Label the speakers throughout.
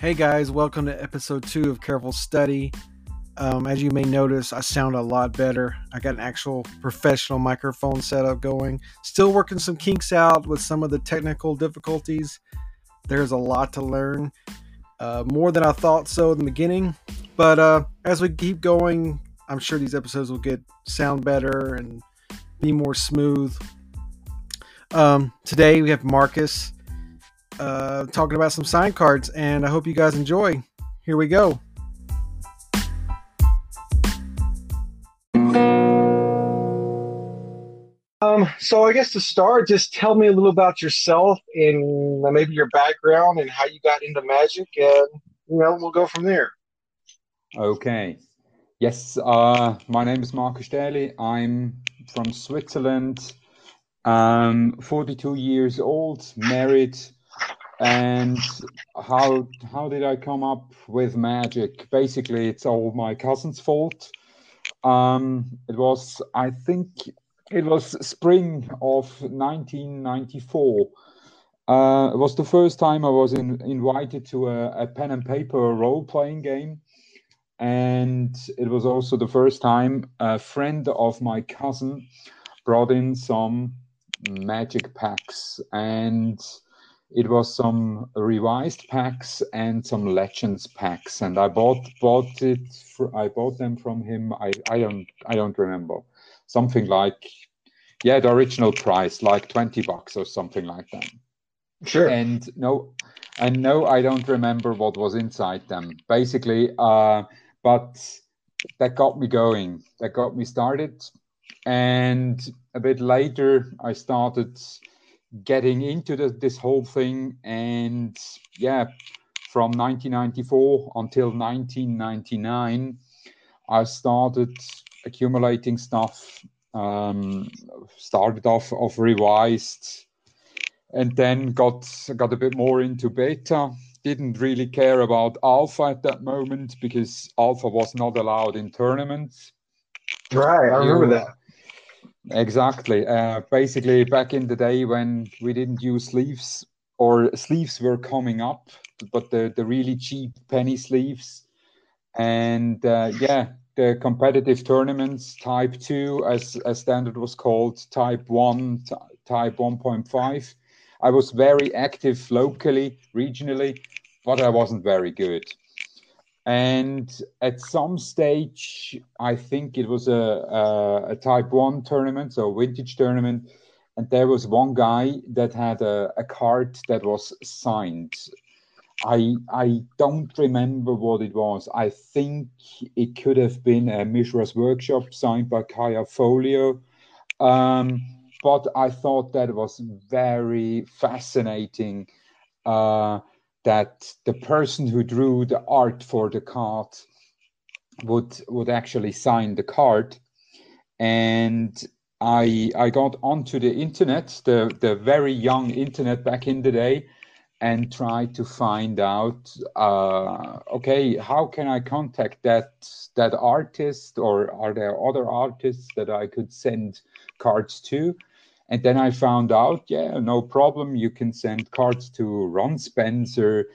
Speaker 1: Hey guys, welcome to episode two of Careful Study. Um, as you may notice, I sound a lot better. I got an actual professional microphone setup going. Still working some kinks out with some of the technical difficulties. There's a lot to learn, uh, more than I thought so in the beginning. But uh, as we keep going, I'm sure these episodes will get sound better and be more smooth. Um, today we have Markus uh, talking about some sign cards, and I hope you guys enjoy. Here we go. Um, so I guess to start, just tell me a little about yourself and maybe your background and how you got into magic, and you know we'll go from there.
Speaker 2: Okay. Yes, uh, my name is Markus Staheli. I'm from Switzerland. Um, 42 years old, married, and how how did I come up with magic? Basically, it's all my cousin's fault. Um, it was, I think, it was spring of 1994. Uh, it was the first time I was in, invited to a, a pen and paper role playing game, and it was also the first time a friend of my cousin brought in some magic packs and it was some revised packs and some legends packs and i bought bought it for, i bought them from him. I i don't i don't remember. Something like yeah the original price like 20 bucks or something like that.
Speaker 1: Sure.
Speaker 2: and no and no i don't remember what was inside them. Basically uh but that got me going that got me started. And a bit later i started getting into the, this whole thing and yeah from 1994 until 1999 i started accumulating stuff um, started off of revised and then got got a bit more into beta didn't really care about alpha at that moment because alpha was not allowed in tournaments
Speaker 1: Right, I remember
Speaker 2: You-
Speaker 1: that.
Speaker 2: Exactly. Uh, basically, back in the day when we didn't use sleeves or sleeves were coming up, but the, the really cheap penny sleeves. And uh, yeah, the competitive tournaments, type 2, as, as standard was called, type 1, t- type 1.5. I was very active locally, regionally, but I wasn't very good. And at some stage, I think it was a, a, a type one tournament, so a vintage tournament, and there was one guy that had a, a card that was signed. I I don't remember what it was. I think it could have been a Mishra's Workshop signed by Kaja Foglio. Um, but I thought that was very fascinating. Uh, that the person who drew the art for the card would would actually sign the card. And i i got onto the internet the the very young internet back in the day and tried to find out uh, okay how can i contact that that artist or are there other artists that i could send cards to and then I found out, yeah, no problem. You can send cards to Ron Spencer,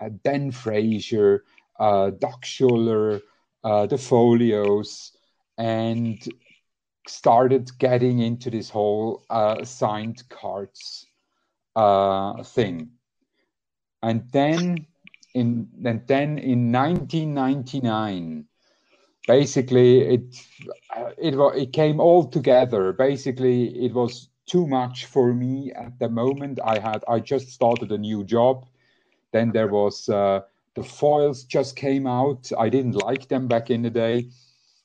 Speaker 2: uh, Dan Frazier, uh, Doug Shuler, uh, the Foglios, and started getting into this whole uh, signed cards uh, thing. And then in and then in 1999, basically it uh, it it came all together. Basically, it was too much for me at the moment. I had I just started a new job. Then there was uh, the foils just came out. I didn't like them back in the day.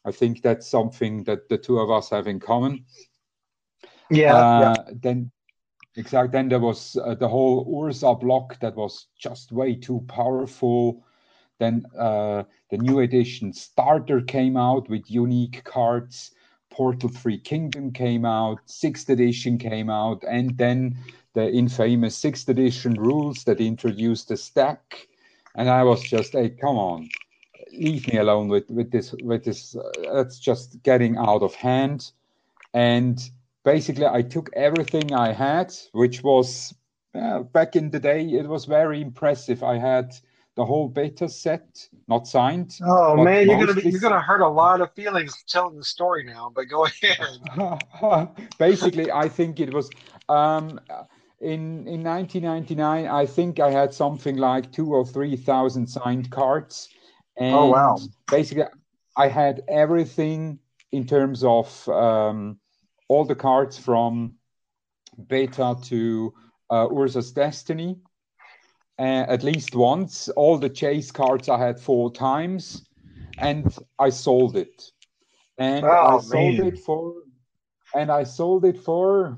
Speaker 2: I think that's something that the two of us have in common.
Speaker 1: Yeah,
Speaker 2: Uh, Then exactly. Then there was uh, the whole Urza block that was just way too powerful. Then uh, the new edition starter came out with unique cards. Portal 3 Kingdom came out, sixth edition came out, and then the infamous sixth edition rules that introduced the stack. And I was just, hey, come on, leave me alone with, with this, with this. Uh, that's just getting out of hand. And basically, I took everything I had, which was uh, back in the day, it was very impressive. I had the whole beta set, not signed.
Speaker 3: Oh man, you're gonna be, you're gonna hurt a lot of feelings telling the story now. But go ahead.
Speaker 2: Basically, I think it was um, in in 1999. I think I had something like two or three thousand signed cards.
Speaker 3: And oh wow!
Speaker 2: Basically, I had everything in terms of um, all the cards from beta to uh, Urza's Destiny uh, at least once. All the chase cards I had four times, and I sold it. And oh, I sold man. it for, and I sold it for,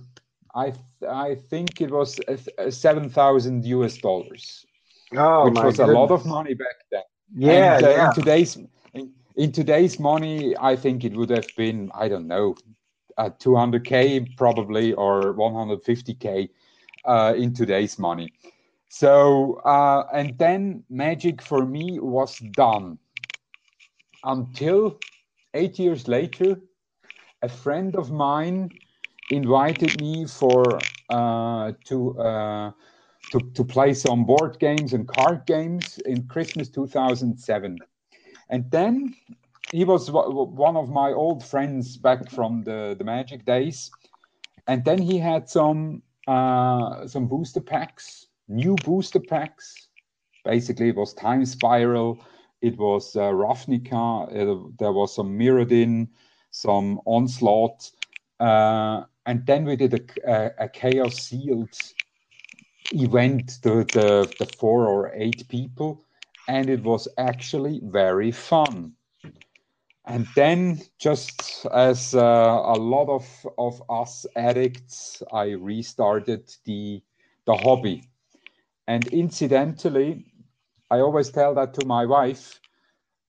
Speaker 2: I I think it was seven thousand US dollars,
Speaker 3: oh,
Speaker 2: which was
Speaker 3: goodness.
Speaker 2: a lot of money back then.
Speaker 3: Yeah, and, uh, yeah.
Speaker 2: In today's in, in, today's money, I think it would have been I don't know, uh, 200k probably or 150k uh, in today's money. So, uh, and then magic for me was done. Until eight years later, a friend of mine invited me for uh, to, uh, to to play some board games and card games in Christmas 2007, and then he was one of my old friends back from the the Magic days, and then he had some uh, some booster packs new booster packs. Basically, it was Time Spiral, it was uh, Ravnica, it, there was some Mirrodin, some Onslaught, uh, and then we did a, a, a Chaos Sealed event to the, the four or eight people, and it was actually very fun. And then, just as uh, a lot of, of us addicts, I restarted the the hobby. And incidentally, I always tell that to my wife.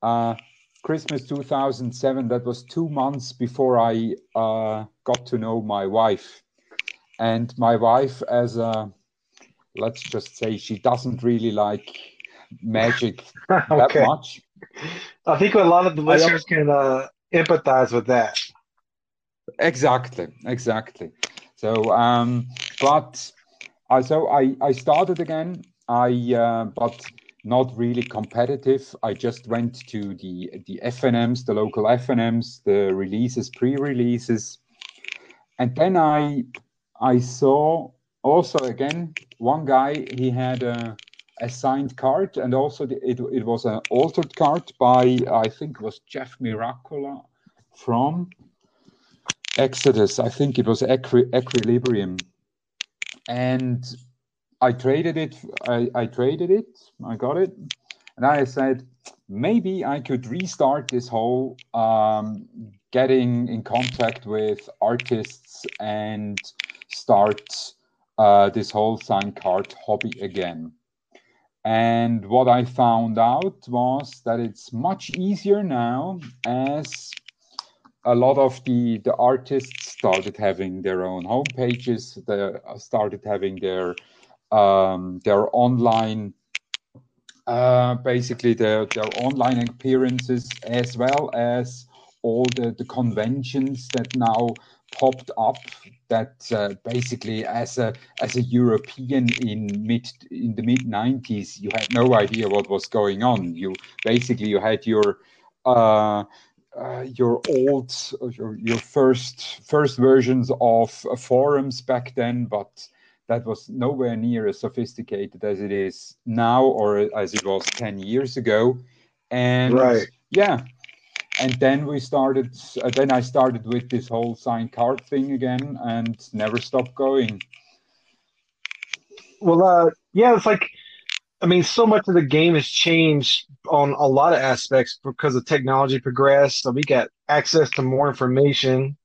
Speaker 2: Uh, Christmas 2007, that was two months before I uh, got to know my wife. And my wife, as a, let's just say, she doesn't really like magic okay. that much.
Speaker 3: I think a lot of the listeners can uh, empathize with that.
Speaker 2: Exactly, exactly. So, um, but so I, I started again. I uh, but not really competitive. I just went to the the FNMs, the local FNMs, the releases, pre-releases, and then I I saw also again one guy. He had a, a signed card, and also the, it it was an altered card by I think it was Jeff Miracola from Exodus. I think it was Equi- Equilibrium and I traded it. I, I traded it. I got it, and I said maybe I could restart this whole um, getting in contact with artists and start uh, this whole sign card hobby again. And what I found out was that it's much easier now as a lot of the the artists started having their own homepages. They started having their um, their online, uh, basically their their online appearances, as well as all the the conventions that now popped up. That uh, basically, as a as a European in mid in the mid '90s, you had no idea what was going on. You basically you had your uh, uh, your old your, your first first versions of uh, forums back then but that was nowhere near as sophisticated as it is now or as it was 10 years ago. And
Speaker 3: right.
Speaker 2: yeah. And then we started uh, then i started with this whole sign card thing again and never stopped going.
Speaker 3: Well uh yeah it's like I mean, so much of the game has changed on a lot of aspects because the technology progressed. So we got access to more information.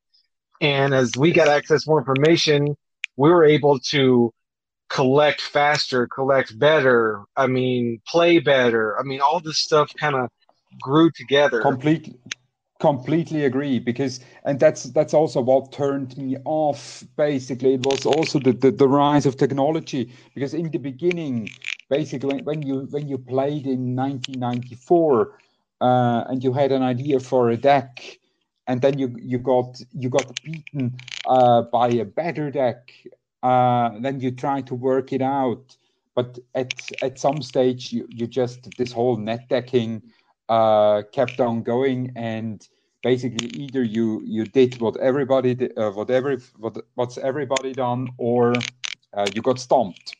Speaker 3: And as we got access to more information, we were able to collect faster, collect better. I mean, play better. I mean, all this stuff kind of grew together.
Speaker 2: Completely, completely agree because and that's that's also what turned me off basically it was also the, the, the rise of technology because in the beginning basically when, when you when you played in 1994 uh, and you had an idea for a deck and then you you got you got beaten uh, by a better deck uh, then you try to work it out. But at at some stage you, you just this whole net decking uh, kept on going and basically either you you did what everybody did, uh, what every what what's everybody done or uh, you got stomped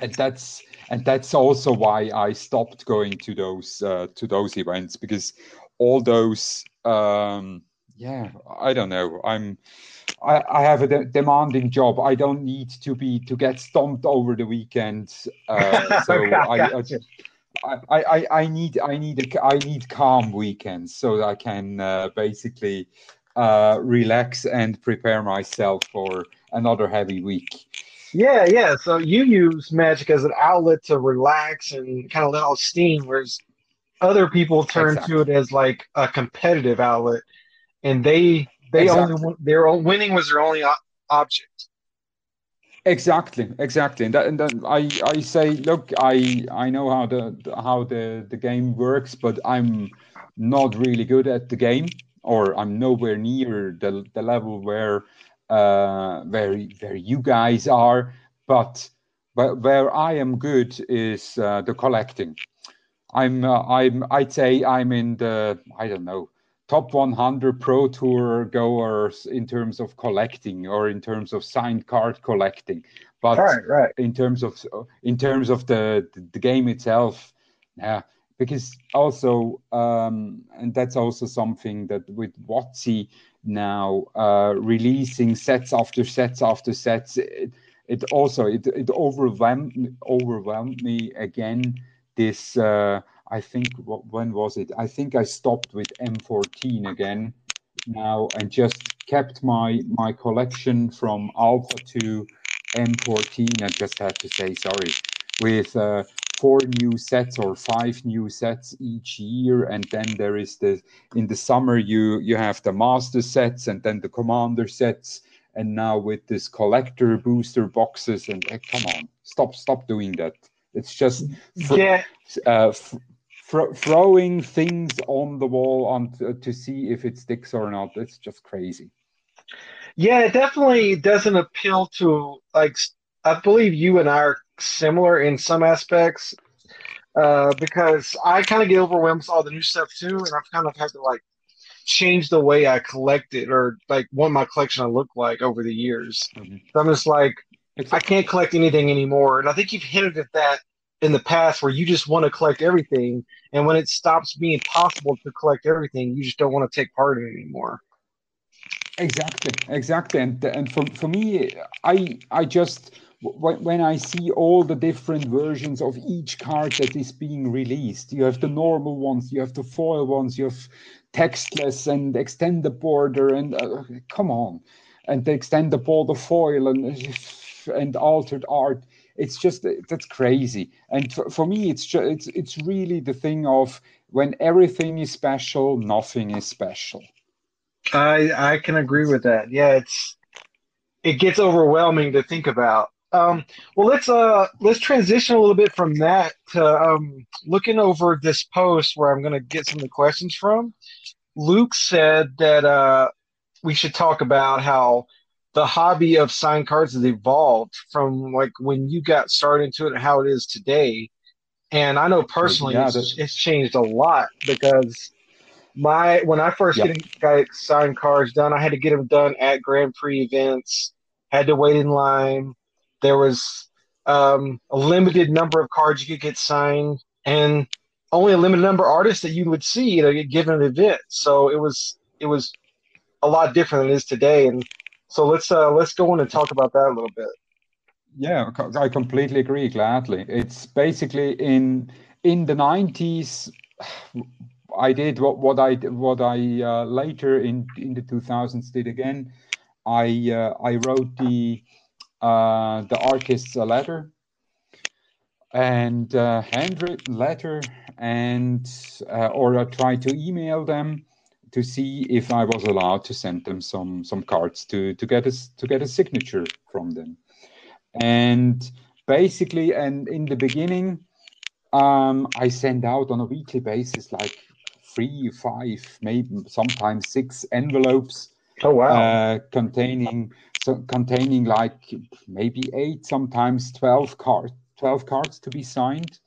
Speaker 2: and that's and that's also why I stopped going to those uh, to those events because all those um, yeah I don't know. I'm I, I have a de- demanding job. I don't need to be to get stomped over the weekend uh, so I, I, I, I, I need I need a, I need calm weekends so that I can uh, basically uh, relax and prepare myself for another heavy week.
Speaker 3: Yeah, yeah. So you use magic as an outlet to relax and kind of let out steam, whereas other people turn exactly. to it as like a competitive outlet, and they they exactly. only their own winning was their only object.
Speaker 2: Exactly, exactly, and, that, and then I, I say, look, I I know how the how the the game works, but I'm not really good at the game, or I'm nowhere near the the level where uh, where where you guys are. But but where I am good is uh, the collecting. I'm uh, I'm I'd say I'm in the I don't know top 100 pro tour goers in terms of collecting or in terms of signed card collecting but
Speaker 3: right, right.
Speaker 2: in terms of in terms of the the game itself yeah because also um, and that's also something that with WotC now uh, releasing sets after sets after sets it, it also it, it overwhelmed overwhelmed me again this uh, I think when was it? I think I stopped with M14 again now and just kept my my collection from Alpha to M14. I just had to say sorry with uh, four new sets or five new sets each year, and then there is the in the summer you you have the master sets and then the commander sets, and now with this collector booster boxes and uh, come on, stop stop doing that. It's just
Speaker 3: fr- yeah.
Speaker 2: Uh, fr- throwing things on the wall on to, to see if it sticks or not. It's just crazy.
Speaker 3: Yeah, it definitely doesn't appeal to like. I believe you and I are similar in some aspects uh, because I kind of get overwhelmed with all the new stuff too, and I've kind of had to like change the way I collect it or like what my collection I look like over the years. Mm-hmm. So I'm just like, I can't collect anything anymore, and I think you've hinted at that in the past where you just want to collect everything and when it stops being possible to collect everything you just don't want to take part in it anymore
Speaker 2: exactly exactly and and for, for me i i just when I see all the different versions of each card that is being released, you have the normal ones, you have the foil ones, you have textless and extend the border, and uh, come on, and they extend the border foil and and altered art. It's just that's crazy. And for, for me it's just it's it's really the thing of when everything is special nothing is special.
Speaker 3: I i can agree with that. Yeah it's it gets overwhelming to think about um, well let's uh let's transition a little bit from that to um, looking over this post where i'm going to get some of the questions from luke said that uh we should talk about how the hobby of signed cards has evolved from like when you got started into it and how it is today. And I know personally yeah, it's, it's, changed a lot because my when I first yep. get got signed cards done, I had to get them done at Grand Prix events, had to wait in line. There was um, a limited number of cards you could get signed, and only a limited number of artists that you would see at a given event. So it was it was a lot different than it is today. And so let's uh, let's go on and talk about that a little bit.
Speaker 2: Yeah, I completely agree. Gladly, it's basically in in the nineties. I did what, what I what I uh, later in in the two thousands did again. I uh, I wrote the uh, the artists letter and uh, handwritten letter and uh, or I tried to email them to see if I was allowed to send them some some cards to to get a to get a signature from them. And basically, and in the beginning, um, I send out on a weekly basis like three, five, maybe sometimes six envelopes.
Speaker 3: Oh wow!
Speaker 2: Uh, containing so containing like maybe eight, sometimes twelve card 12 cards to be signed.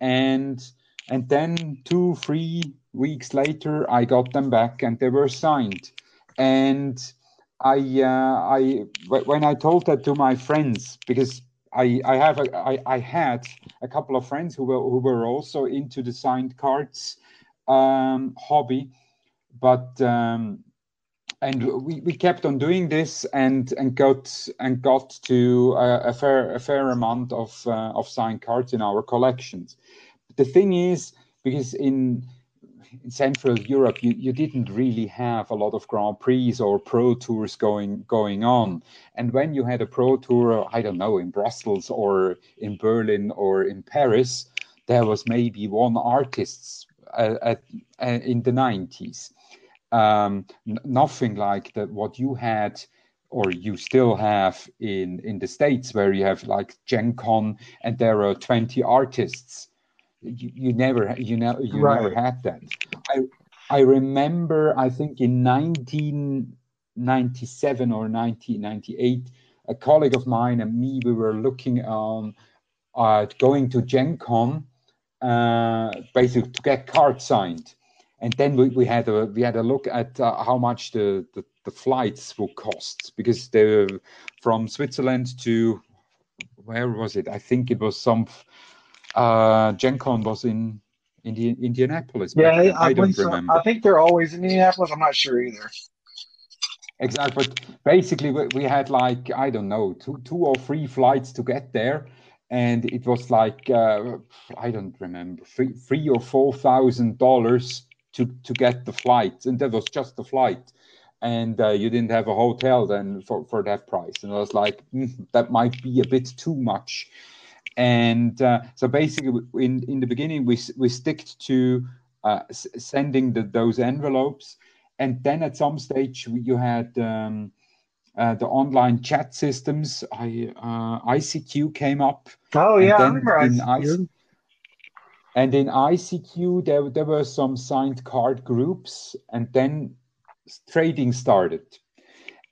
Speaker 2: And and then two, three weeks later, I got them back and they were signed. And I, uh, I, when I told that to my friends, because I, I have, a, I, I had a couple of friends who were who were also into the signed cards um, hobby, but um, and we, we kept on doing this and and got and got to a, a fair a fair amount of uh, of signed cards in our collections. The thing is, because in in Central Europe, you, you didn't really have a lot of Grand Prix or Pro Tours going going on. And when you had a Pro Tour, I don't know, in Brussels or in Berlin or in Paris, there was maybe one artist uh, at, uh, in the 90s. Um, n- nothing like that what you had or you still have in in the states where you have like Gen Con and there are 20 artists. You, you never you know you right. never had that. I i remember i think in 1997 or 1998 a colleague of mine and me we were looking on uh, going to gen con uh, basically to get cards signed and then we, we had a we had a look at uh, how much the, the, the flights will cost because they were from switzerland to where was it i think it was some uh, Gen Con was in Indi- Indianapolis.
Speaker 3: Yeah, I, I don't so. I think they're always in Indianapolis. I'm not sure either.
Speaker 2: Exactly, but basically we, we had like I don't know two two or three flights to get there, and it was like uh, I don't remember three three or four thousand dollars to to get the flight, and that was just the flight, and uh, you didn't have a hotel then for for that price, and I was like mm, that might be a bit too much. And uh, so basically in in the beginning we we sticked to uh, sending the, those envelopes. And then at some stage you had um, uh, the online chat systems. I, uh, icq came up.
Speaker 3: Oh yeah i remember ICQ.
Speaker 2: And in icq there, there were some signed card groups and then trading started.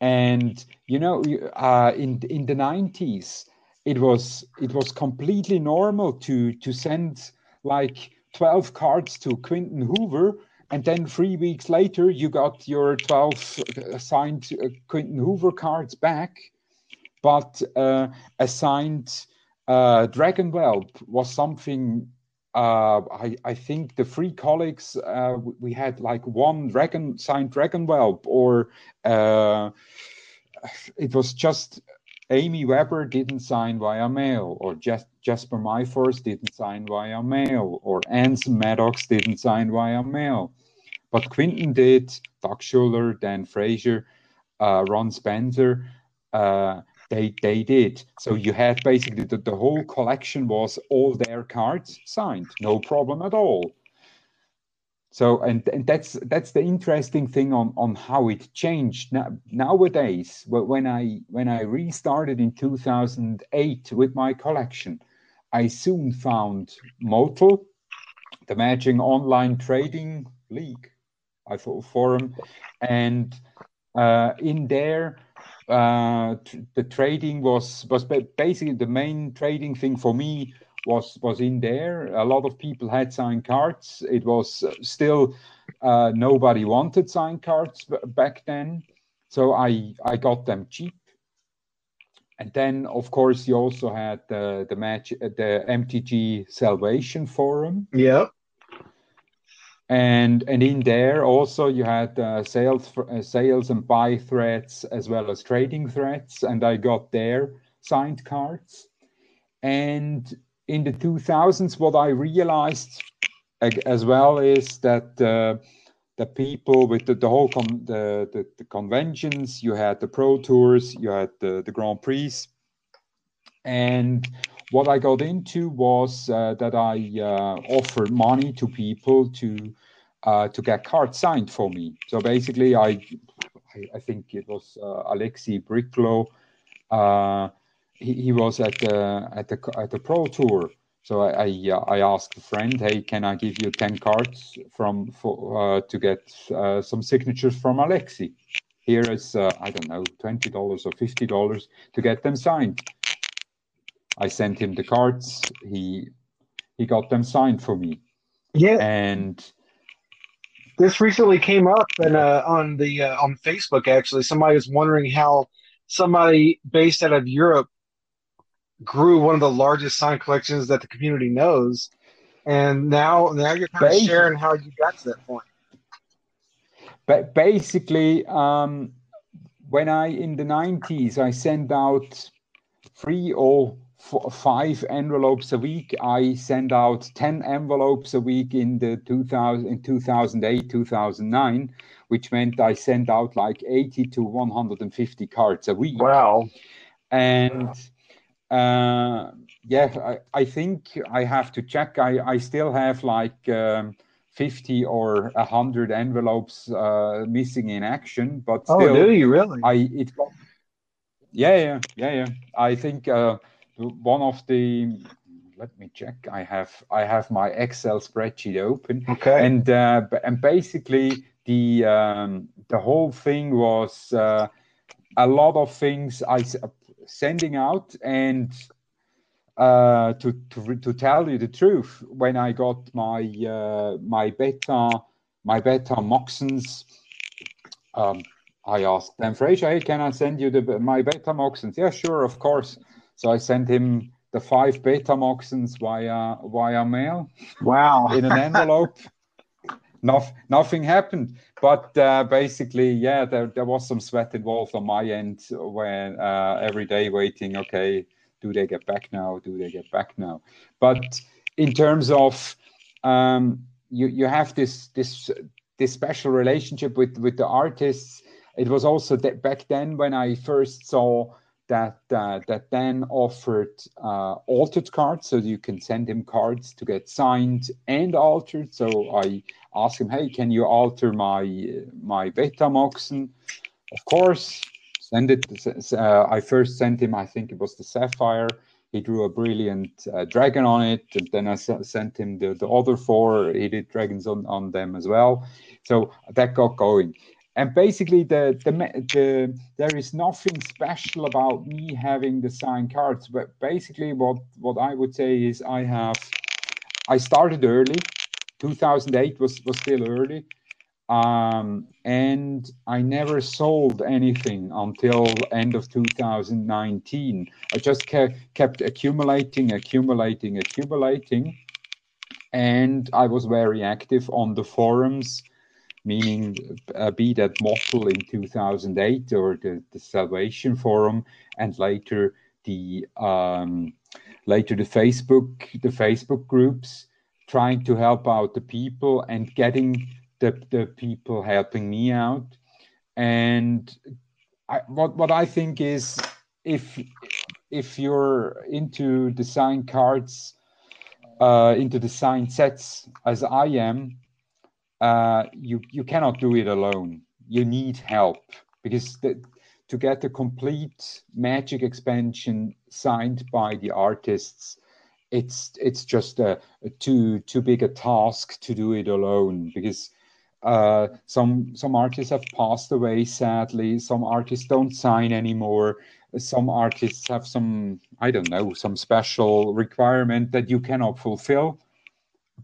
Speaker 2: And you know uh, in in the 90s it was it was completely normal to to send like 12 cards to Quinton Hoover and then three weeks later you got your 12 assigned uh, Quinton Hoover cards back. But uh, assigned uh, Dragon Whelp was something uh, I, I think the three colleagues uh, we had like one dragon signed Dragon Whelp or uh, it was just Amy Weber didn't sign via mail, or Jas- Jesper Myrfors didn't sign via mail, or Anson Maddocks didn't sign via mail. But Quinton did, Doug Shuler, Dan Frazier, uh, Ron Spencer, uh, they they did. So you had basically the, the whole collection was all their cards signed, no problem at all. So and, and that's that's the interesting thing on on how it changed. Now, nowadays when i when i restarted in 2008 with my collection i soon found motel the magic online trading league i thought forum. And uh, in there uh, the trading was was basically the main trading thing for me was was in there. A lot of people had signed cards. It was still uh, nobody wanted signed cards back then, so I I got them cheap. And then, of course, you also had the the match the MTG Salvation Forum.
Speaker 3: Yeah.
Speaker 2: And and in there also you had uh, sales for, uh, sales and buy threads as well as trading threads, and I got there signed cards. And in the 2000s, what I realized as well is that uh, the people with the, the whole con- the, the, the, conventions, you had the pro tours, you had the, the Grand Prix. And what I got into was uh, that I uh, offered money to people to uh, to get cards signed for me. So basically, I I, I think it was uh, Aleksi Briclot uh, he, he was at the at the at the pro tour. So I I, uh, I asked a friend, hey, can I give you ten cards from for to get some signatures from Alexi? Here is I don't know twenty dollars or fifty dollars to get them signed. I sent him the cards. He he got them signed for me.
Speaker 3: Yeah,
Speaker 2: and
Speaker 3: this recently came up and uh, on the uh, on Facebook actually. Somebody was wondering how somebody based out of Europe grew one of the largest sign collections that the community knows, and now now you're kind of sharing how you got to that point.
Speaker 2: But basically, um, when I in the 90s, I sent out three or five envelopes a week. I sent out 10 envelopes a week in the 2000 in 2008, 2009, which meant I sent out like 80 to 150 cards a week.
Speaker 3: Wow.
Speaker 2: And uh, yeah, I, I think I have to check. I, I still have like um, 50 or 100 envelopes uh, missing in action but
Speaker 3: oh, do you really
Speaker 2: i it yeah yeah yeah yeah i think uh, one of the let me check i have i have my excel spreadsheet open
Speaker 3: okay
Speaker 2: and uh, and basically the um, the whole thing was uh, a lot of things i sending out and uh, to, to to tell you the truth, when I got my uh, my beta my beta moxons, um, I asked Dan Frazier, "Hey, can I send you the my beta moxons?" Yeah, sure, of course. So I sent him the five beta moxons via via mail.
Speaker 3: Wow!
Speaker 2: in an envelope. no, nothing happened, but uh, basically, yeah, there there was some sweat involved on my end when uh, every day waiting. Okay, do they get back now? Do they get back now? But in terms of um, you, you have this this this special relationship with with the artists. It was also that back then when I first saw that uh, that Dan offered uh, altered cards, so you can send him cards to get signed and altered. So I asked him, "Hey, can you alter my my beta moxon?" Of course, send it. Uh, I first sent him, I think it was the Sapphire. He drew a brilliant uh, dragon on it, and then I sent him the, the other four. He did dragons on, on them as well. So that got going. And basically, the, the the there is nothing special about me having the signed cards. But basically, what what I would say is I have I started early. 2008 was was still early um, and I never sold anything until end of 2019. I just kept, kept accumulating, accumulating, accumulating, and I was very active on the forums, meaning uh, be that MOTL in 2008 or the, the Salvation Forum, and later the um, later the Facebook the Facebook groups, trying to help out the people and getting the, the people helping me out. And I, what what I think is if if you're into design cards, uh, into design sets as I am, uh, you you cannot do it alone. You need help because the, to get the complete magic expansion signed by the artists, it's it's just a, a too too big a task to do it alone because uh, some some artists have passed away sadly. Some artists don't sign anymore. Some artists have some I don't know some special requirement that you cannot fulfill.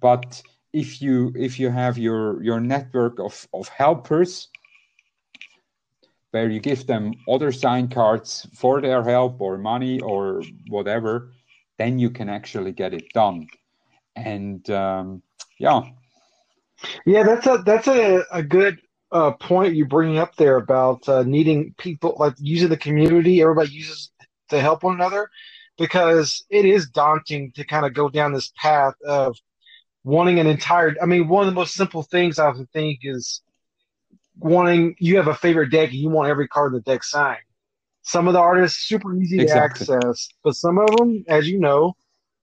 Speaker 2: But if you if you have your your network of of helpers where you give them other sign cards for their help or money or whatever, then you can actually get it done. And um, yeah,
Speaker 3: yeah, that's a that's a, a good uh, point you bring up there about uh, needing people like using the community. Everybody uses to help one another because it is daunting to kind of go down this path of wanting an entire. I mean, one of the most simple things I would think is wanting you have a favorite deck and you want every card in the deck signed. Some of the artists super easy exactly. to access, but some of them, as you know,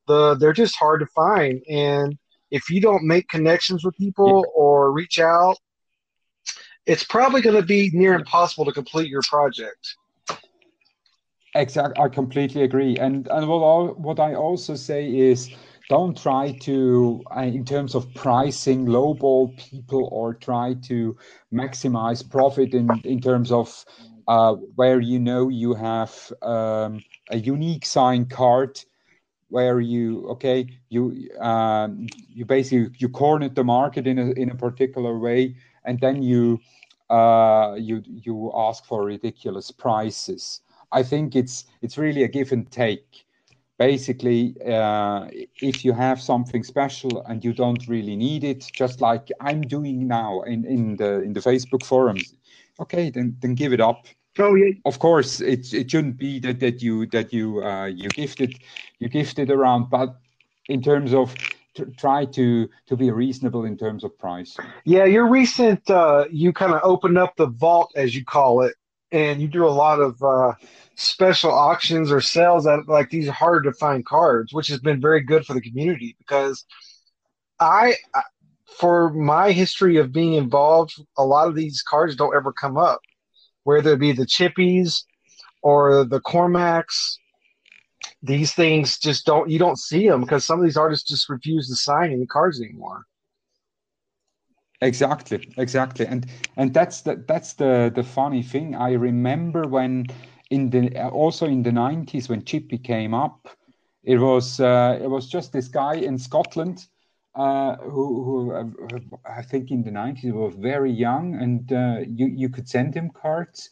Speaker 3: the they're just hard to find and if you don't make connections with people yeah. or reach out, it's probably going to be near impossible to complete your project.
Speaker 2: Exactly, I completely agree. And and what what I also say is don't try to uh, in terms of pricing lowball people or try to maximize profit in in terms of uh, where you know you have um, a unique sign card where you okay you um, you basically you cornered the market in a in a particular way and then you uh, you you ask for ridiculous prices. I think it's it's really a give and take basically uh, if you have something special and you don't really need it just like i'm doing now in in the in the facebook forums okay then then give it up
Speaker 3: Oh yeah.
Speaker 2: of course it it shouldn't be that that you that you uh, you gift it you gift it around but in terms of try to to be reasonable in terms of price
Speaker 3: Yeah, your recent uh you kind of opened up the vault as you call it, and you do a lot of uh special auctions or sales at like these hard to find cards, which has been very good for the community because I for my history of being involved, a lot of these cards don't ever come up, whether it be the chippies or the Cormacs. These things just don't you don't see them because some of these artists just refuse to sign any cards anymore.
Speaker 2: Exactly, exactly, and and that's the that's the the funny thing. I remember when in the also in the nineties when Chippy came up, it was uh, it was just this guy in Scotland uh, who who uh, I think in the nineties was very young, and uh, you you could send him cards,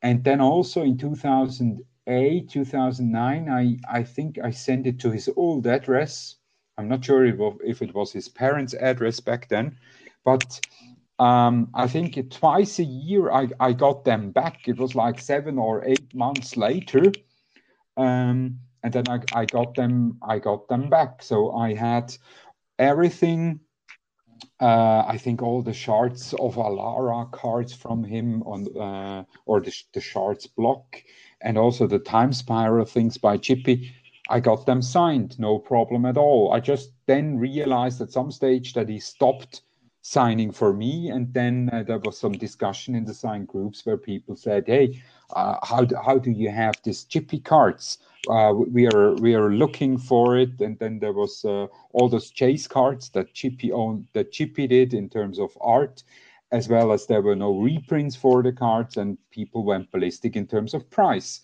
Speaker 2: and then also in two thousand eight, two thousand nine, I I think I sent it to his old address. I'm not sure if if it was his parents' address back then but um, I think twice a year I, I got them back. It was like seven or eight months later, um, and then I, I got them I got them back. So I had everything. Uh, I think all the shards of Alara cards from him on uh, or the, the shards block, and also the time spiral things by Chippy. I got them signed, no problem at all. I just then realized at some stage that he stopped signing for me. And then uh, there was some discussion in the sign groups where people said hey uh, how, do, how do you have these chippy cards? Uh, we are we are looking for it. And then there was uh, all those chase cards that chippy owned that chippy did in terms of art as well as there were no reprints for the cards and people went ballistic in terms of price.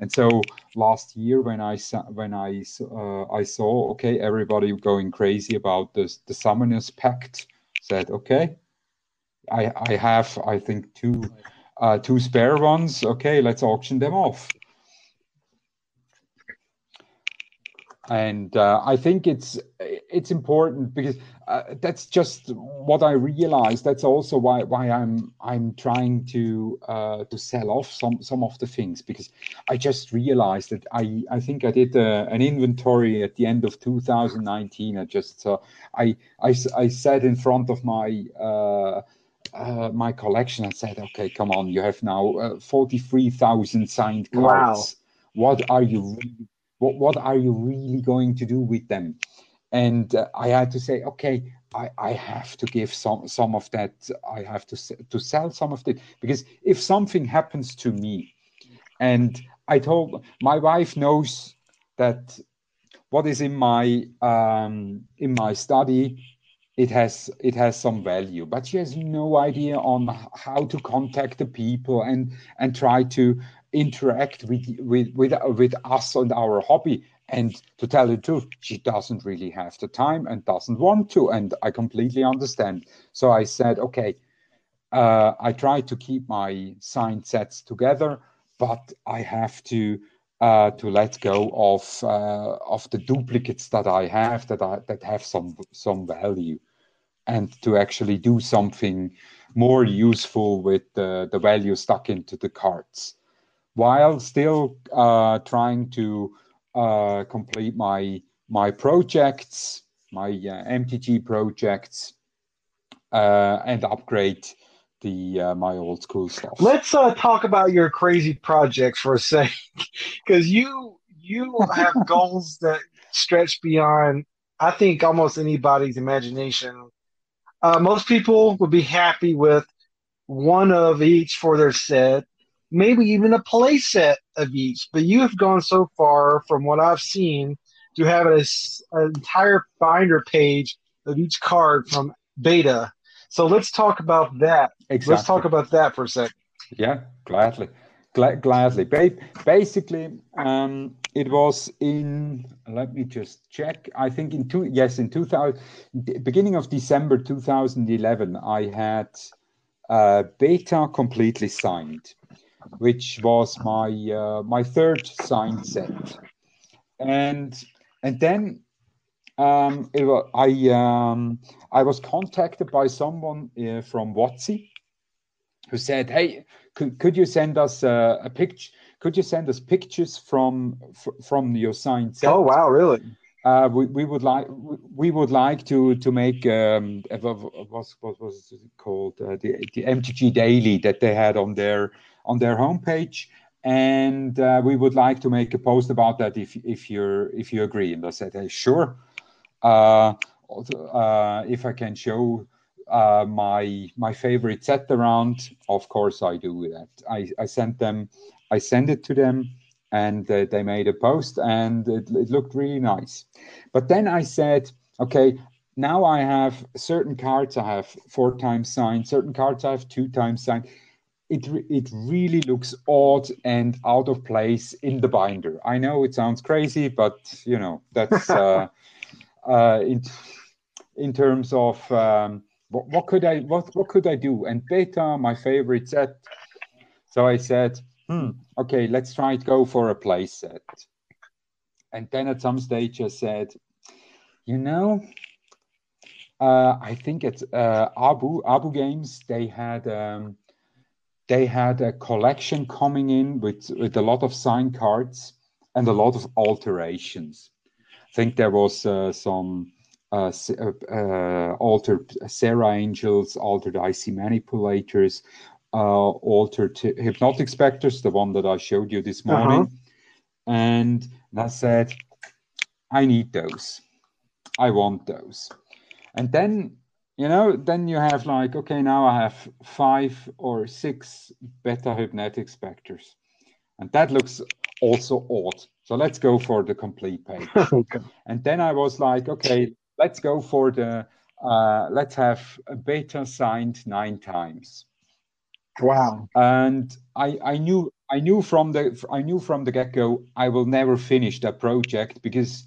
Speaker 2: And so last year when i saw when i uh, i saw okay everybody going crazy about this the summoners pact said, okay, I I have I think two uh, two spare ones. Okay, let's auction them off. And uh, I think it's it's important because uh, that's just what I realized. That's also why why I'm I'm trying to uh, to sell off some some of the things because I just realized that I I think I did uh, an inventory at the end of 2019. I just uh, I, I I sat in front of my uh, uh, my collection and said, okay, come on, you have now uh, 43,000 signed
Speaker 3: Wow.
Speaker 2: cards. What are you really, what, what are you really going to do with them? And uh, I had to say, okay, I, I have to give some some of that. I have to to sell some of it because if something happens to me, and I told my wife knows that what is in my um, in my study it has it has some value but she has no idea on how to contact the people and and try to interact with with with, with us and our hobby. And to tell the truth she doesn't really have the time and doesn't want to and i completely understand. So i said okay uh, I try to keep my signed sets together, but I have to uh, to let go of uh, of the duplicates that I have that I, that have some some value, and to actually do something more useful with the, the value stuck into the cards, while still uh, trying to uh, complete my my projects, my uh, MTG projects, uh, and upgrade the uh, my old school stuff.
Speaker 3: Let's uh, talk about your crazy projects for a second, because you you have goals that stretch beyond, I think, almost anybody's imagination. Uh, most people would be happy with one of each for their set, maybe even a playset of each. But you have gone so far, from what I've seen, to have a an entire binder page of each card from beta. So let's talk about that.
Speaker 2: exactly.
Speaker 3: Let's talk about that for a second.
Speaker 2: Yeah, gladly, Gla- gladly. Ba- basically, um, it was in let me just check i think in two yes in 2000 beginning of december 2011 i had uh, beta completely signed which was my uh, my third signed set and and then um, was, I um, I was contacted by someone uh, from WotC who said, "Hey, could, could you send us uh, a picture? Could you send us pictures from from your signed set?"
Speaker 3: Oh wow, really?
Speaker 2: Uh, we, we would like we would like to to make um, what, what was it called uh, the the MTG Daily that they had on their on their homepage, and uh, we would like to make a post about that if if you're if you agree. And I said, hey, sure. Uh, uh, if I can show uh, my my favorite set around, of course I do that. I, I sent them, I sent it to them, and uh, they made a post, and it, it looked really nice. But then I said, okay, now I have certain cards I have four times signed, certain cards I have two times signed. It, it really looks odd and out of place in the binder. I know it sounds crazy, but you know that's uh, uh, in in terms of um, what, what could I what what could I do? And beta, my favorite set. So I said, hmm, okay, let's try to go for a play set. And then at some stage I said, you know, uh, I think it's uh, Abu Abu Games. They had um, they had a collection coming in with with a lot of signed cards and a lot of alterations I think there was uh, some uh, uh, uh altered Serra Angels, altered Icy manipulators, uh, altered hypnotic specters, the one that I showed you this uh-huh. morning. Uh-huh. And I said, I need those. I want those. And then, you know, then you have like, okay, now I have five or six beta hypnotic specters. And that looks also odd. So let's go for the complete page. okay. And then I was like, okay, let's go for the, uh, let's have a beta signed nine times.
Speaker 3: Wow.
Speaker 2: And I, I knew, I knew from the, I knew from the get go, I will never finish that project because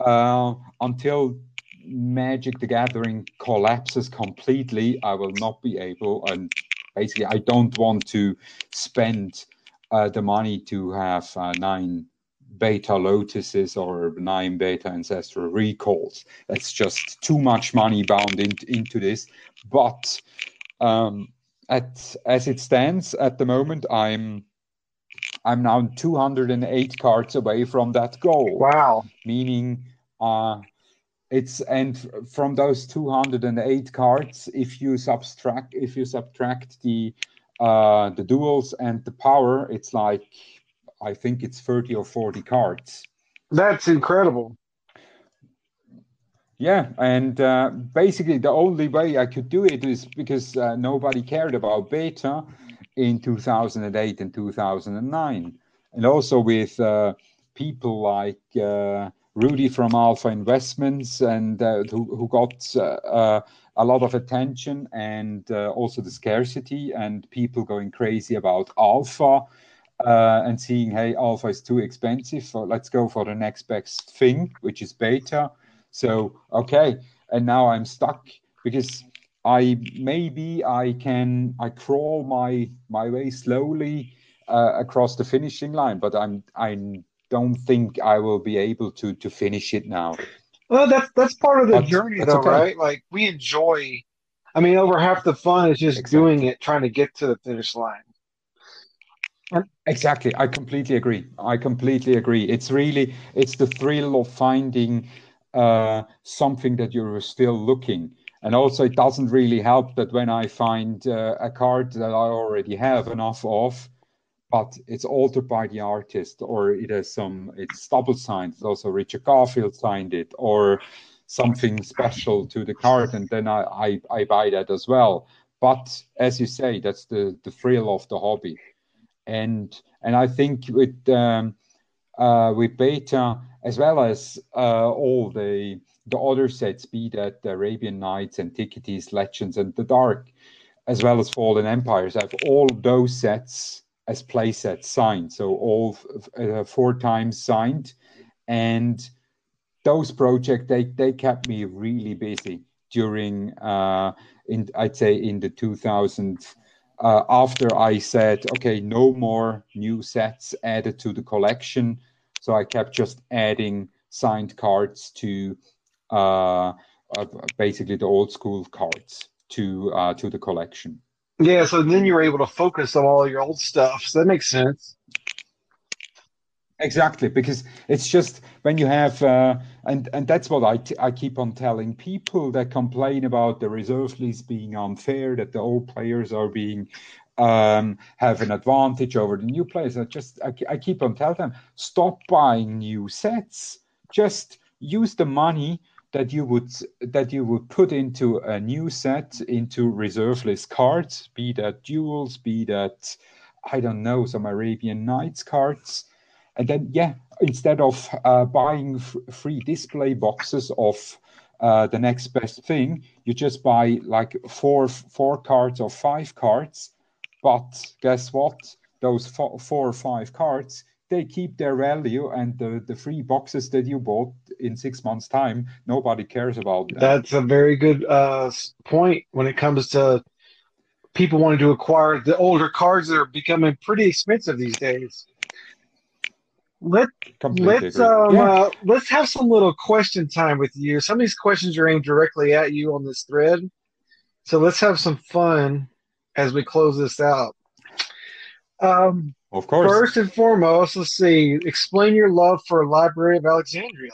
Speaker 2: uh, until Magic the Gathering collapses completely, I will not be able, and basically, I don't want to spend uh, the money to have uh, nine beta lotuses or nine beta ancestral recalls. That's just too much money bound in, into this. But um, at as it stands at the moment, I'm I'm now 208 cards away from that goal.
Speaker 3: Wow!
Speaker 2: Meaning, uh, it's and from those 208 cards, if you subtract if you subtract the uh, the duels and the power, it's like I think it's 30 or 40 cards.
Speaker 3: That's incredible.
Speaker 2: Yeah, and uh, basically the only way I could do it is because uh, nobody cared about beta in 2008 and 2009. And also with uh, people like uh, Rudy from Alpha Investments and uh, who, who got uh, a lot of attention and also the scarcity and people going crazy about Alpha uh, and seeing, hey, alpha is too expensive, so let's go for the next best thing, which is beta. So, okay, and now I'm stuck because I maybe I can I crawl my my way slowly uh, across the finishing line, but I'm I don't think I will be able to to finish it now.
Speaker 3: Well, that's that's part of the but journey, though, okay. right? Like we enjoy. I mean, over half the fun is just exactly. doing it, trying to get to the finish line.
Speaker 2: Exactly. I completely agree. I completely agree. It's really it's the thrill of finding uh, something that you're still looking. And also, it doesn't really help that when I find uh, a card that I already have enough of, but it's altered by the artist, or it has some, it's double signed. Also, Richard Garfield signed it, or something special to the card, and then I, I, I buy that as well. But as you say, that's the the thrill of the hobby and and I think with um, uh, with beta as well as uh, all the the other sets, be that the Arabian Nights, Antiquities, Legends, and the Dark, as well as Fallen Empires, I have all those sets as playsets signed, so all uh, four times signed, and those projects they they kept me really busy during uh, in I'd say in the 2000 uh, after I said okay no more new sets added to the collection, so I kept just adding signed cards to uh, uh basically the old school cards to uh, to the collection.
Speaker 3: Yeah, so then you were able to focus on all your old stuff. So that makes sense.
Speaker 2: Exactly, because it's just when you have, uh, and and that's what I, t- I keep on telling people that complain about the reserve list being unfair, that the old players are being um, have an advantage over the new players. I just I, I keep on telling them stop buying new sets. Just use the money that you would that you would put into a new set into reserve list cards, be that duels, be that I don't know some Arabian Nights cards and then, yeah, instead of uh, buying f- free display boxes of uh, the next best thing, you just buy like four four cards or five cards. But guess what? Those four, four or five cards they keep their value, and the the free boxes that you bought in six months' time, nobody cares about. Them.
Speaker 3: That's a very good uh, point when it comes to people wanting to acquire the older cards that are becoming pretty expensive these days. Let let's um yeah. uh, let's have some little question time with you. Some of these questions are aimed directly at you on this thread, so let's have some fun as we close this out. Um,
Speaker 2: of course.
Speaker 3: First and foremost, let's see. Explain your love for Library of Alexandria.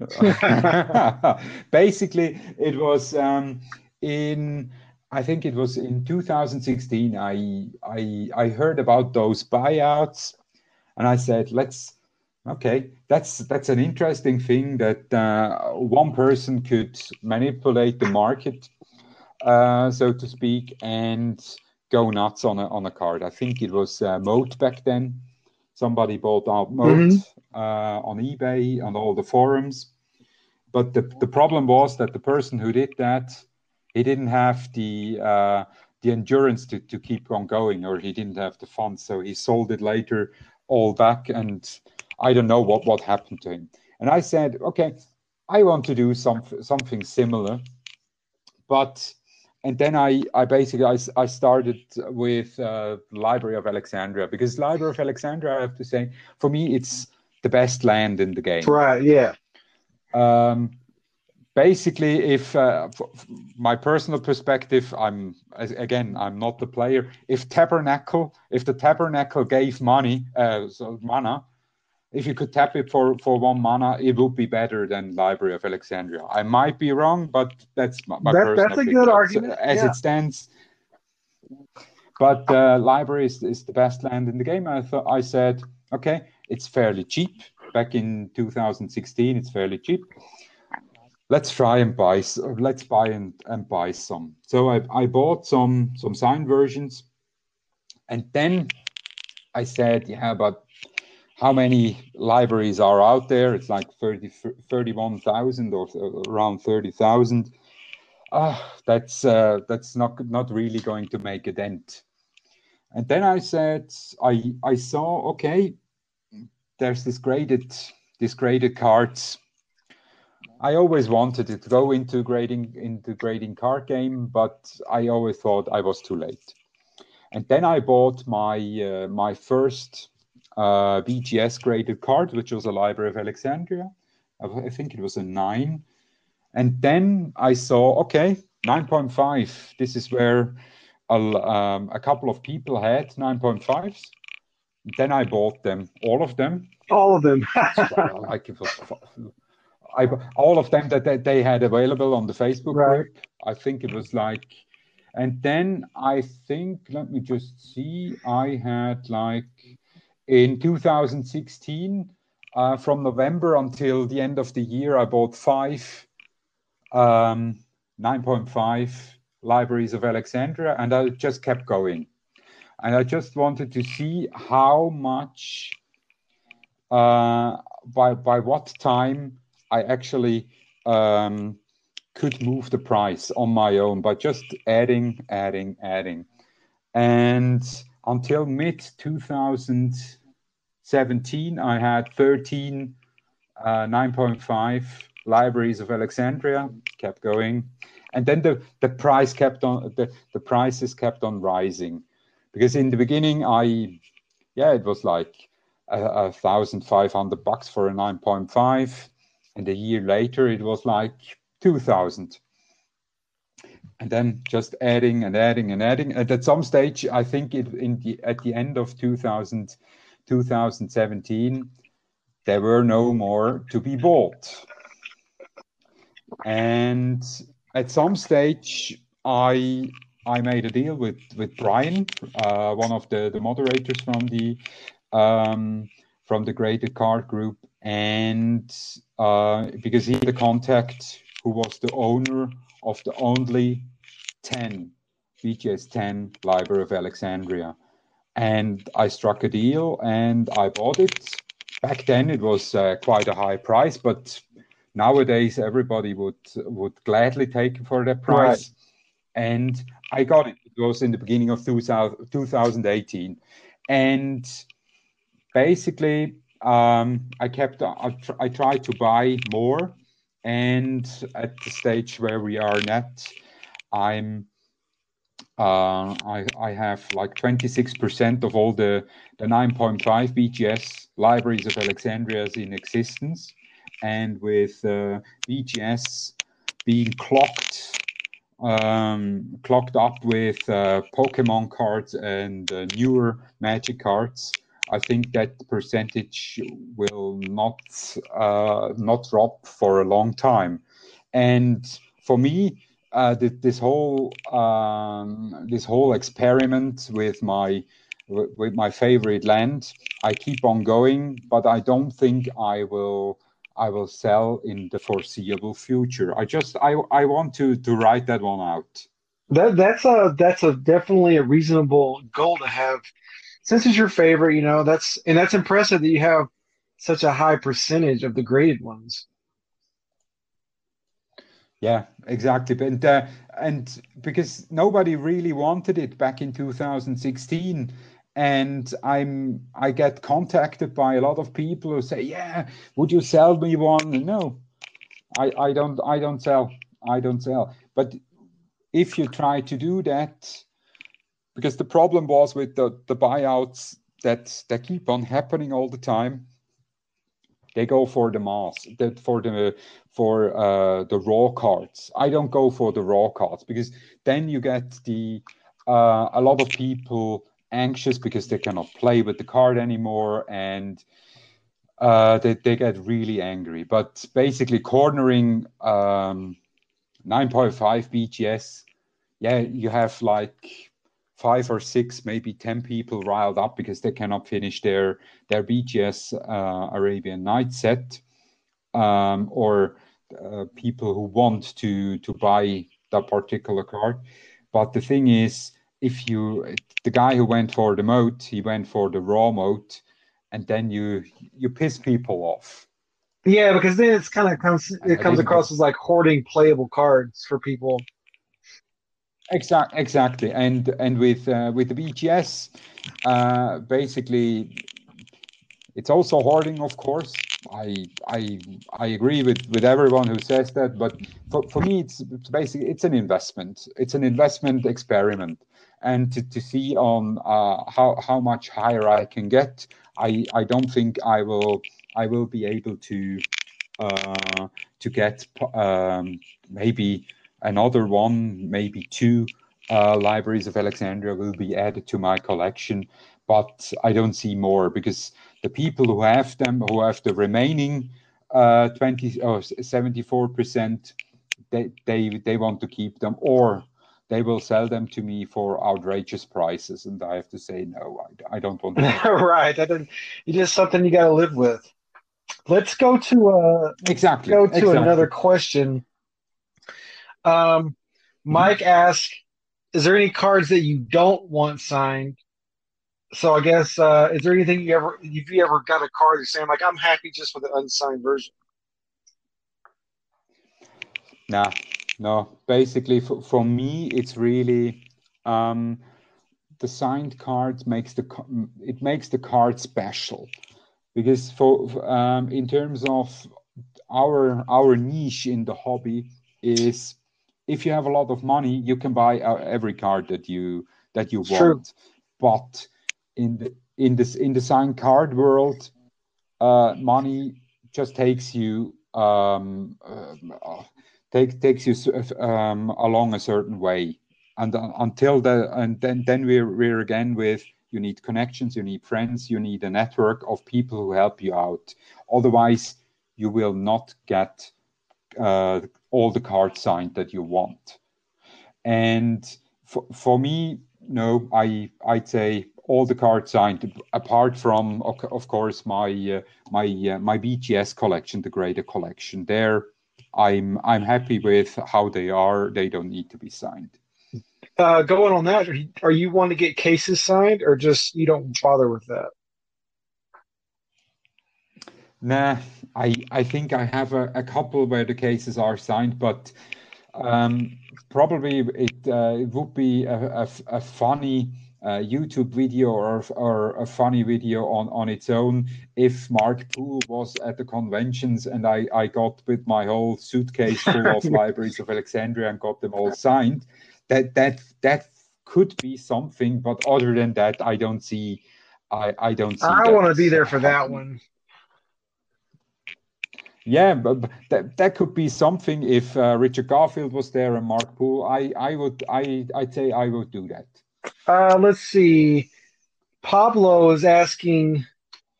Speaker 2: Basically, it was um, in I think it was in 2016. I I I heard about those buyouts and I said, let's, okay, that's that's an interesting thing that uh, one person could manipulate the market, uh, so to speak, and go nuts on a on a card. I think it was uh, Moat back then. Somebody bought out Moat mm-hmm. uh, on eBay on all the forums, but the the problem was that the person who did that, he didn't have the uh, the endurance to, to keep on going, or he didn't have the funds, so he sold it later all back and I don't know what, what happened to him. And I said, okay, I want to do some, something similar. But, and then I, I basically, I, I started with uh, Library of Alexandria because Library of Alexandria, I have to say, for me, it's the best land in the game.
Speaker 3: Right, yeah.
Speaker 2: Um, basically if uh, my personal perspective i'm again i'm not the player if tabernacle if the tabernacle gave money uh, so mana if you could tap it for for one mana it would be better than library of alexandria. I might be wrong but that's my, my
Speaker 3: that,
Speaker 2: personal
Speaker 3: that's a good argument.
Speaker 2: as
Speaker 3: yeah.
Speaker 2: it stands but uh, library is, is the best land in the game. I thought i said okay it's fairly cheap. Back in 2016 it's fairly cheap. Let's try and buy let's buy and, and buy some. So I, I bought some some signed versions. And then i said yeah but how many libraries are out there? It's like 30 31000 or around 30000 uh, that's uh, that's not not really going to make a dent. And then i said i i saw okay there's this graded this graded cards. I always wanted to go into grading into grading card game, but I always thought I was too late. And then I bought my uh, my first uh, BGS graded card, which was a Library of Alexandria. I think it was a nine. And then I saw, okay, 9.5. This is where a, um, a couple of people had 9.5s. Then I bought them, all of them.
Speaker 3: All of them.
Speaker 2: like it was I, all of them that, that they had available on the Facebook right. group. I think it was like, and then I think, let me just see, I had like in 2016, uh, from November until the end of the year, I bought five um, 9.5 libraries of Alexandria, and I just kept going. And I just wanted to see how much, uh, by by what time I actually um, could move the price on my own by just adding, adding, adding. And until mid 2017, I had 13 uh, 9.5 libraries of Alexandria, kept going. And then the, the price kept on the, the prices kept on rising. Because in the beginning I yeah, it was like a, a thousand five hundred bucks for a 9.5. And a year later it was like two thousand and then just adding and adding and adding. And at some stage, I think it in the at the end of 2000, 2017, there were no more to be bought. And at some stage, I I made a deal with with Brian, uh, one of the the moderators from the um, from the Graded Card Group, and uh, because he had a contact who was the owner of the only 10 BGS 10 Library of Alexandria. And I struck a deal and I bought it. Back then it was uh, quite a high price, but nowadays everybody would would gladly take it for that price. Right. And I got it. It was in the beginning of 2000, 2018. And basically, um, I kept, I, I tried to buy more and at the stage where we are at, I'm uh, I, I have like 26% of all the, the 9.5 BGS libraries of Alexandria in existence. And with uh, BGS being clocked, um, clocked up with uh, Pokemon cards and uh, newer Magic cards, I think that percentage will not uh, not drop for a long time. And for me, uh, this whole um, this whole experiment with my with my favorite land, I keep on going, but I don't think I will I will sell in the foreseeable future. I just I I want to to write that one out.
Speaker 3: That that's a that's a definitely a reasonable goal to have since it's your favorite, you know, that's and that's impressive that you have such a high percentage of the graded ones.
Speaker 2: Yeah, exactly. And uh, and because nobody really wanted it back in 2016 and i'm i get contacted by a lot of people who say yeah would you sell me one no i i don't i don't sell i don't sell but if you try to do that because the problem was with the, the buyouts that that keep on happening all the time. They go for the mass that for the for uh, the raw cards. I don't go for the raw cards because then you get the uh, a lot of people anxious because they cannot play with the card anymore and uh, they, they get really angry. But basically cornering um, 9.5 bgs yeah you have like five or six, maybe 10 people riled up because they cannot finish their, their BGS uh, Arabian Night set, um, or uh, people who want to, to buy that particular card. But the thing is, if you, the guy who went for the Moat, he went for the raw Moat, and then you you piss people off.
Speaker 3: Yeah, because then it's kind of comes it comes across as like hoarding playable cards for people.
Speaker 2: Exactly, exactly, and and with uh, with the BGS, uh, basically, it's also hoarding, of course. I I I agree with with everyone who says that, but for, for me, it's, it's basically it's an investment. It's an investment experiment, and to, to see on uh, how how much higher I can get, I I don't think I will I will be able to uh, to get um, maybe another one, maybe two uh, libraries of Alexandria will be added to my collection, but I don't see more because the people who have them, who have the remaining uh, 20 or 74 percent, they, they they want to keep them or they will sell them to me for outrageous prices, and I have to say no, I, I don't want.
Speaker 3: to. right, that is, it's just something you got to live with. Let's go to uh
Speaker 2: exactly
Speaker 3: go to
Speaker 2: exactly.
Speaker 3: another question um, Mike asked, "Is there any cards that you don't want signed?" So I guess uh, is there anything you ever if you ever got a card you're saying like I'm happy just with the unsigned version?
Speaker 2: Nah, no. Basically, for, for me, it's really um, the signed cards makes the it makes the card special because for um, in terms of our our niche in the hobby is if you have a lot of money you can buy uh, every card that you that you want. True. but in the in this in the signed card world uh, money just takes you um, uh, take, takes you um, along a certain way. And uh, until the and then then we're we're again with you need connections you need friends you need a network of people who help you out. Otherwise you will not get uh, all the cards signed that you want. And for, for me no i i'd say all the cards signed apart from of course my uh, my uh, my bgs collection the greater collection. There i'm i'm happy with how they are. They don't need to be signed.
Speaker 3: Uh, going on that, are you want to get cases signed, or just you don't bother with that?
Speaker 2: Nah, I I think I have a, a couple where the cases are signed, but um, probably it uh, it would be a, a, a funny uh, YouTube video or, or a funny video on, on its own if Mark Poole was at the conventions and I, I got with my whole suitcase full of libraries of Alexandria and got them all signed that that that could be something, but other than that, I don't see. I I don't see.
Speaker 3: I want to be there for that one.
Speaker 2: Yeah, but, that that could be something if uh, Richard Garfield was there and Mark Poole. I I would I I'd say I would do that.
Speaker 3: Uh, let's see. Pablo is asking,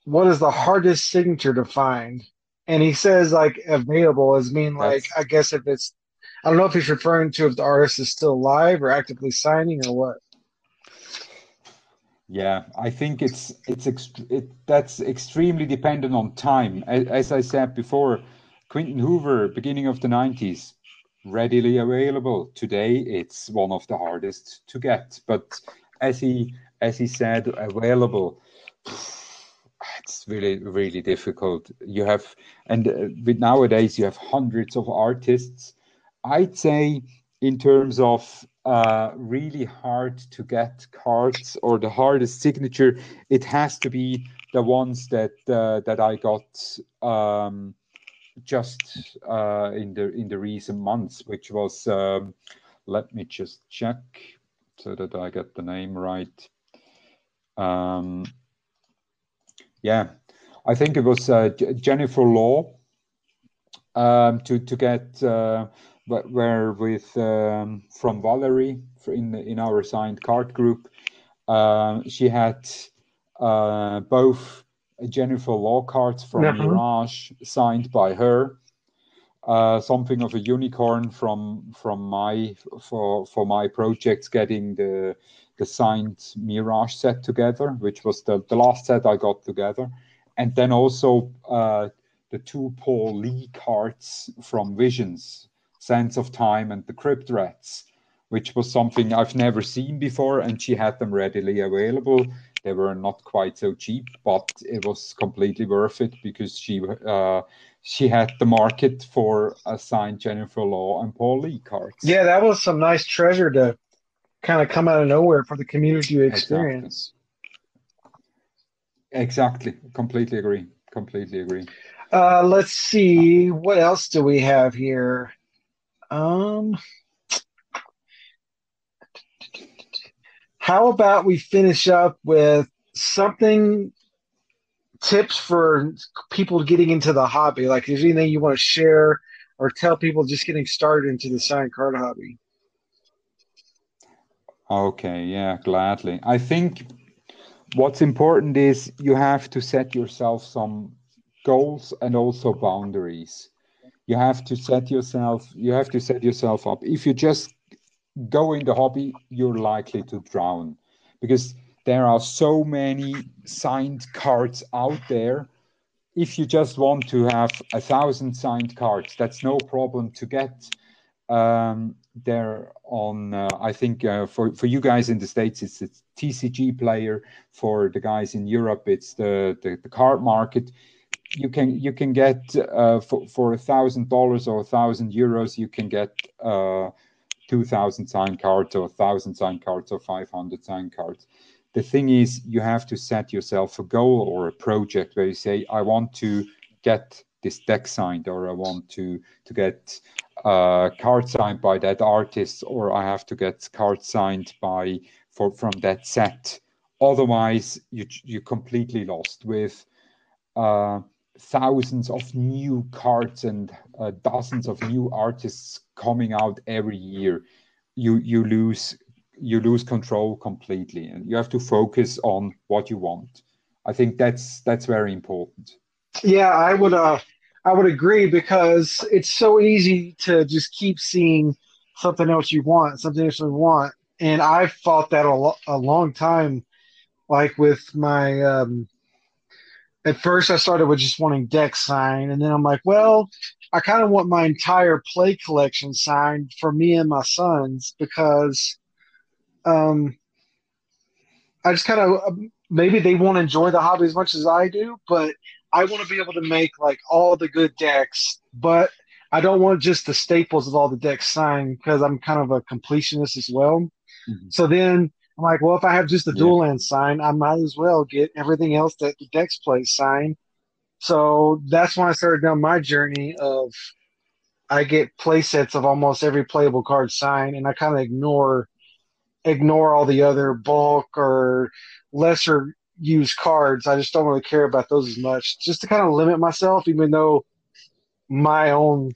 Speaker 3: what is the hardest signature to find? And he says like available as mean like That's, I guess if it's I don't know if he's referring to if the artist is still alive or actively signing or what.
Speaker 2: Yeah, I think it's it's ext- it, that's extremely dependent on time. As, I said before, Quinton Hoover, beginning of the '90s, readily available. Today, it's one of the hardest to get. But as he as he said, available. It's really really difficult. You have and uh, with nowadays you have hundreds of artists I'd say in terms of uh, really hard to get cards or the hardest signature, it has to be the ones that uh, that I got um, just uh, in the in the recent months, which was um, let me just check so that I get the name right. Um, yeah, I think it was uh, Jennifer Law um, to to get uh, where with um, from Valerie in in our signed card group, uh, she had uh, both Jennifer Law cards from uh-huh. Mirage signed by her, uh, something of a unicorn from from my for for my projects getting the the signed Mirage set together, which was the, the last set I got together, and then also uh, the two Paul Lee cards from Visions Sands of Time and the Crypt Rats, which was something I've never seen before, and she had them readily available. They were not quite so cheap, but it was completely worth it because she uh, she had the market for signed Jennifer Law and Paul Lee cards.
Speaker 3: Yeah, that was some nice treasure to kind of come out of nowhere for the community experience.
Speaker 2: Exactly. exactly. Completely agree. Completely agree.
Speaker 3: Uh, let's see. What else do we have here? Um, how about we finish up with something tips for people getting into the hobby? Like, is anything you want to share or tell people just getting started into the signed card hobby?
Speaker 2: Okay, yeah, gladly. I think what's important is you have to set yourself some goals and also boundaries you have to set yourself you have to set yourself up. If you just go in the hobby you're likely to drown because there are so many signed cards out there. If you just want to have a thousand signed cards that's no problem to get um, there on uh, i think uh, for, for you guys in the states it's the tcg player. For the guys in europe it's the, the, the card market you can you can get uh, for for a thousand dollars or a thousand euros you can get uh, 2000 sign cards or 1000 sign cards or 500 sign cards. The thing is you have to set yourself a goal or a project where you say i want to get this deck signed or i want to to get card signed by that artist or i have to get cards signed by for from that set. Otherwise you you're completely lost with uh, thousands of new cards and uh, dozens of new artists coming out every year. You you lose you lose control completely and you have to focus on what you want. I think that's that's very important.
Speaker 3: Yeah, I would uh I would agree because it's so easy to just keep seeing something else you want, something else you want. And I fought that a, lo- a long time like with my um at first I started with just wanting deck signed and then I'm like, well, I kind of want my entire play collection signed for me and my sons because um I just kind of maybe they won't enjoy the hobby as much as I do, but I want to be able to make like all the good decks, but I don't want just the staples of all the decks signed because I'm kind of a completionist as well.
Speaker 2: Mhm.
Speaker 3: So then I'm like, well, if I have just the
Speaker 2: Yeah.
Speaker 3: dual land sign, I might as well get everything else that the decks play signed. So that's when I started down my journey of I get play sets of almost every playable card signed, and I kind of ignore ignore all the other bulk or lesser used cards. I just don't really care about those as much, just to kind of limit myself, even though my own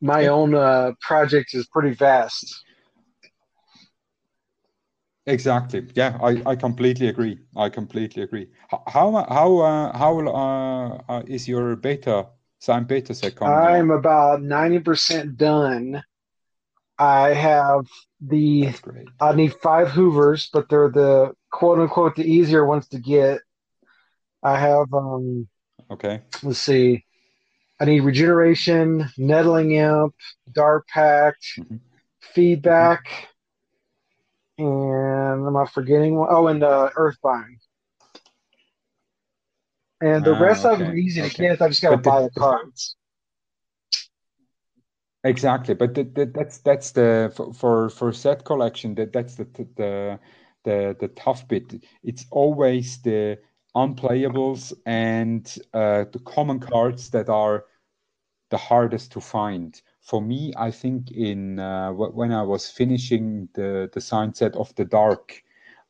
Speaker 3: my own uh, project is pretty vast.
Speaker 2: Exactly. Yeah, I, I completely agree. I completely agree. How how uh, how uh, uh, is your beta sign beta set coming
Speaker 3: I'm about ninety percent done. I have the I need five Hoovers, but they're the quote unquote the easier ones to get. I have um
Speaker 2: Okay.
Speaker 3: let's see. I need regeneration, nettling imp, dark pact,
Speaker 2: Mhm.
Speaker 3: feedback, and am I forgetting one? Oh, and uh, earthbind. And the
Speaker 2: Ah,
Speaker 3: rest of them are easy to
Speaker 2: Okay.
Speaker 3: get. I just gotta buy the
Speaker 2: the
Speaker 3: cards.
Speaker 2: Exactly, but the, the, that's that's the for, for for set collection that that's the the the the tough bit. It's always the unplayables and uh, the common cards that are the hardest to find. For me, I think in uh, when I was finishing the the sign set of the dark,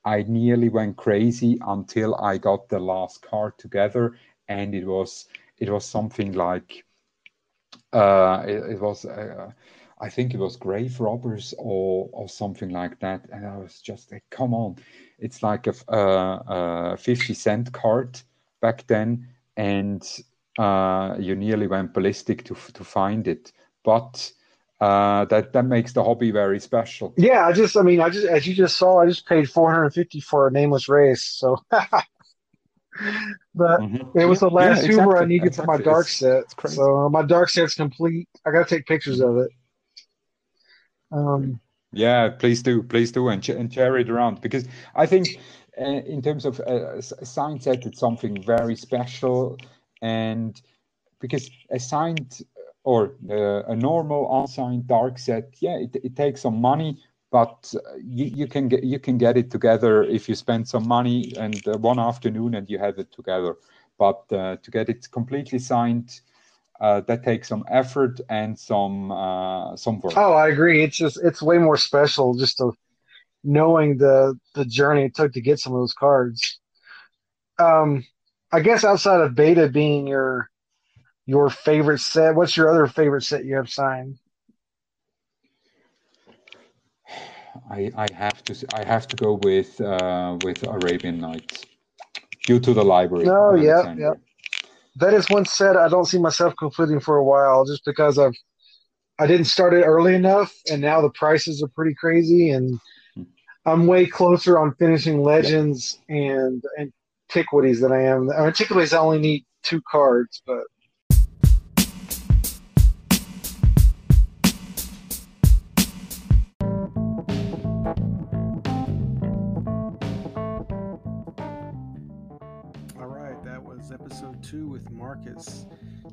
Speaker 2: I nearly went crazy until I got the last card together, and it was it was something like uh, it, it was uh, I think it was Grave Robbers or or something like that, and I was just like, come on, it's like a, f- uh, a fifty cent card back then, and uh, you nearly went ballistic to to find it, but uh, that that makes the hobby very special.
Speaker 3: Yeah, I just, I mean, I just, as you just saw, I just paid 450 for a nameless race. So, but
Speaker 2: Mhm.
Speaker 3: it was the last
Speaker 2: yeah,
Speaker 3: Hoover I
Speaker 2: exactly,
Speaker 3: needed for my dark
Speaker 2: It's
Speaker 3: set.
Speaker 2: it's.
Speaker 3: So my dark set's complete. I gotta take pictures of it. Um,
Speaker 2: Yeah, please do, please do, and, ch- and share it around because I think, uh, in terms of uh, sign set, it's something very special, and because a signed or uh, a normal unsigned dark set, yeah, it, it takes some money, but uh, you, you can get you can get it together if you spend some money and uh, one afternoon and you have it together. But to get it completely signed, uh, that takes some effort and some uh, some work.
Speaker 3: oh, I agree. It's just, it's way more special just to knowing the the journey it took to get some of those cards. Um, I guess outside of beta being your your favorite set, what's your other favorite set you have signed?
Speaker 2: I, I have to I have to go with uh, with Arabian Nights due to the library
Speaker 3: No,
Speaker 2: of
Speaker 3: yeah, yeah. That is one set I don't see myself completing for a while, just because I've I didn't start it early enough, and now the prices are pretty crazy, and
Speaker 2: Hmm.
Speaker 3: I'm way closer on finishing. Legends and Antiquities than I am. Antiquities I only need two cards, but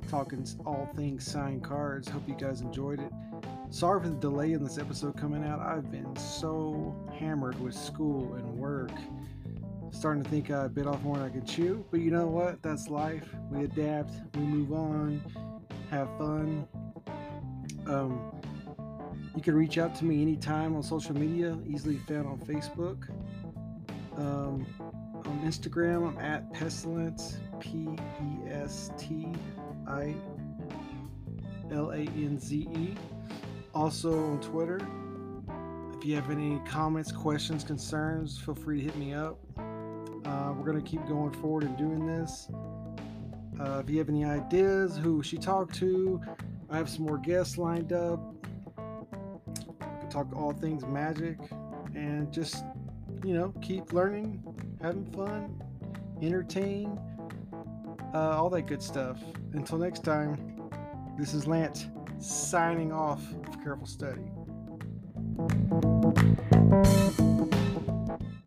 Speaker 1: talking all things signed cards. Hope you guys enjoyed it.
Speaker 3: Sorry for the delay in this episode coming out. I've been so hammered with school and work. Starting to think I bit off more than I could chew, but you know what? That's life. We adapt, we move on, have fun. Um, you can reach out to me anytime on social media, easily found on Facebook. Um, on Instagram, I'm at Pestilence, P E S T I L A N Z E. Also on Twitter. If you have any comments, questions, concerns, feel free to hit me up. Uh, we're going to keep going forward and doing this. Uh, if you have any ideas who she talked to, I have some more guests lined up. We talk all things magic and just, you know, keep learning, having fun, entertain, uh, all that good stuff. Until next time, this is Lance signing off of Careful Study.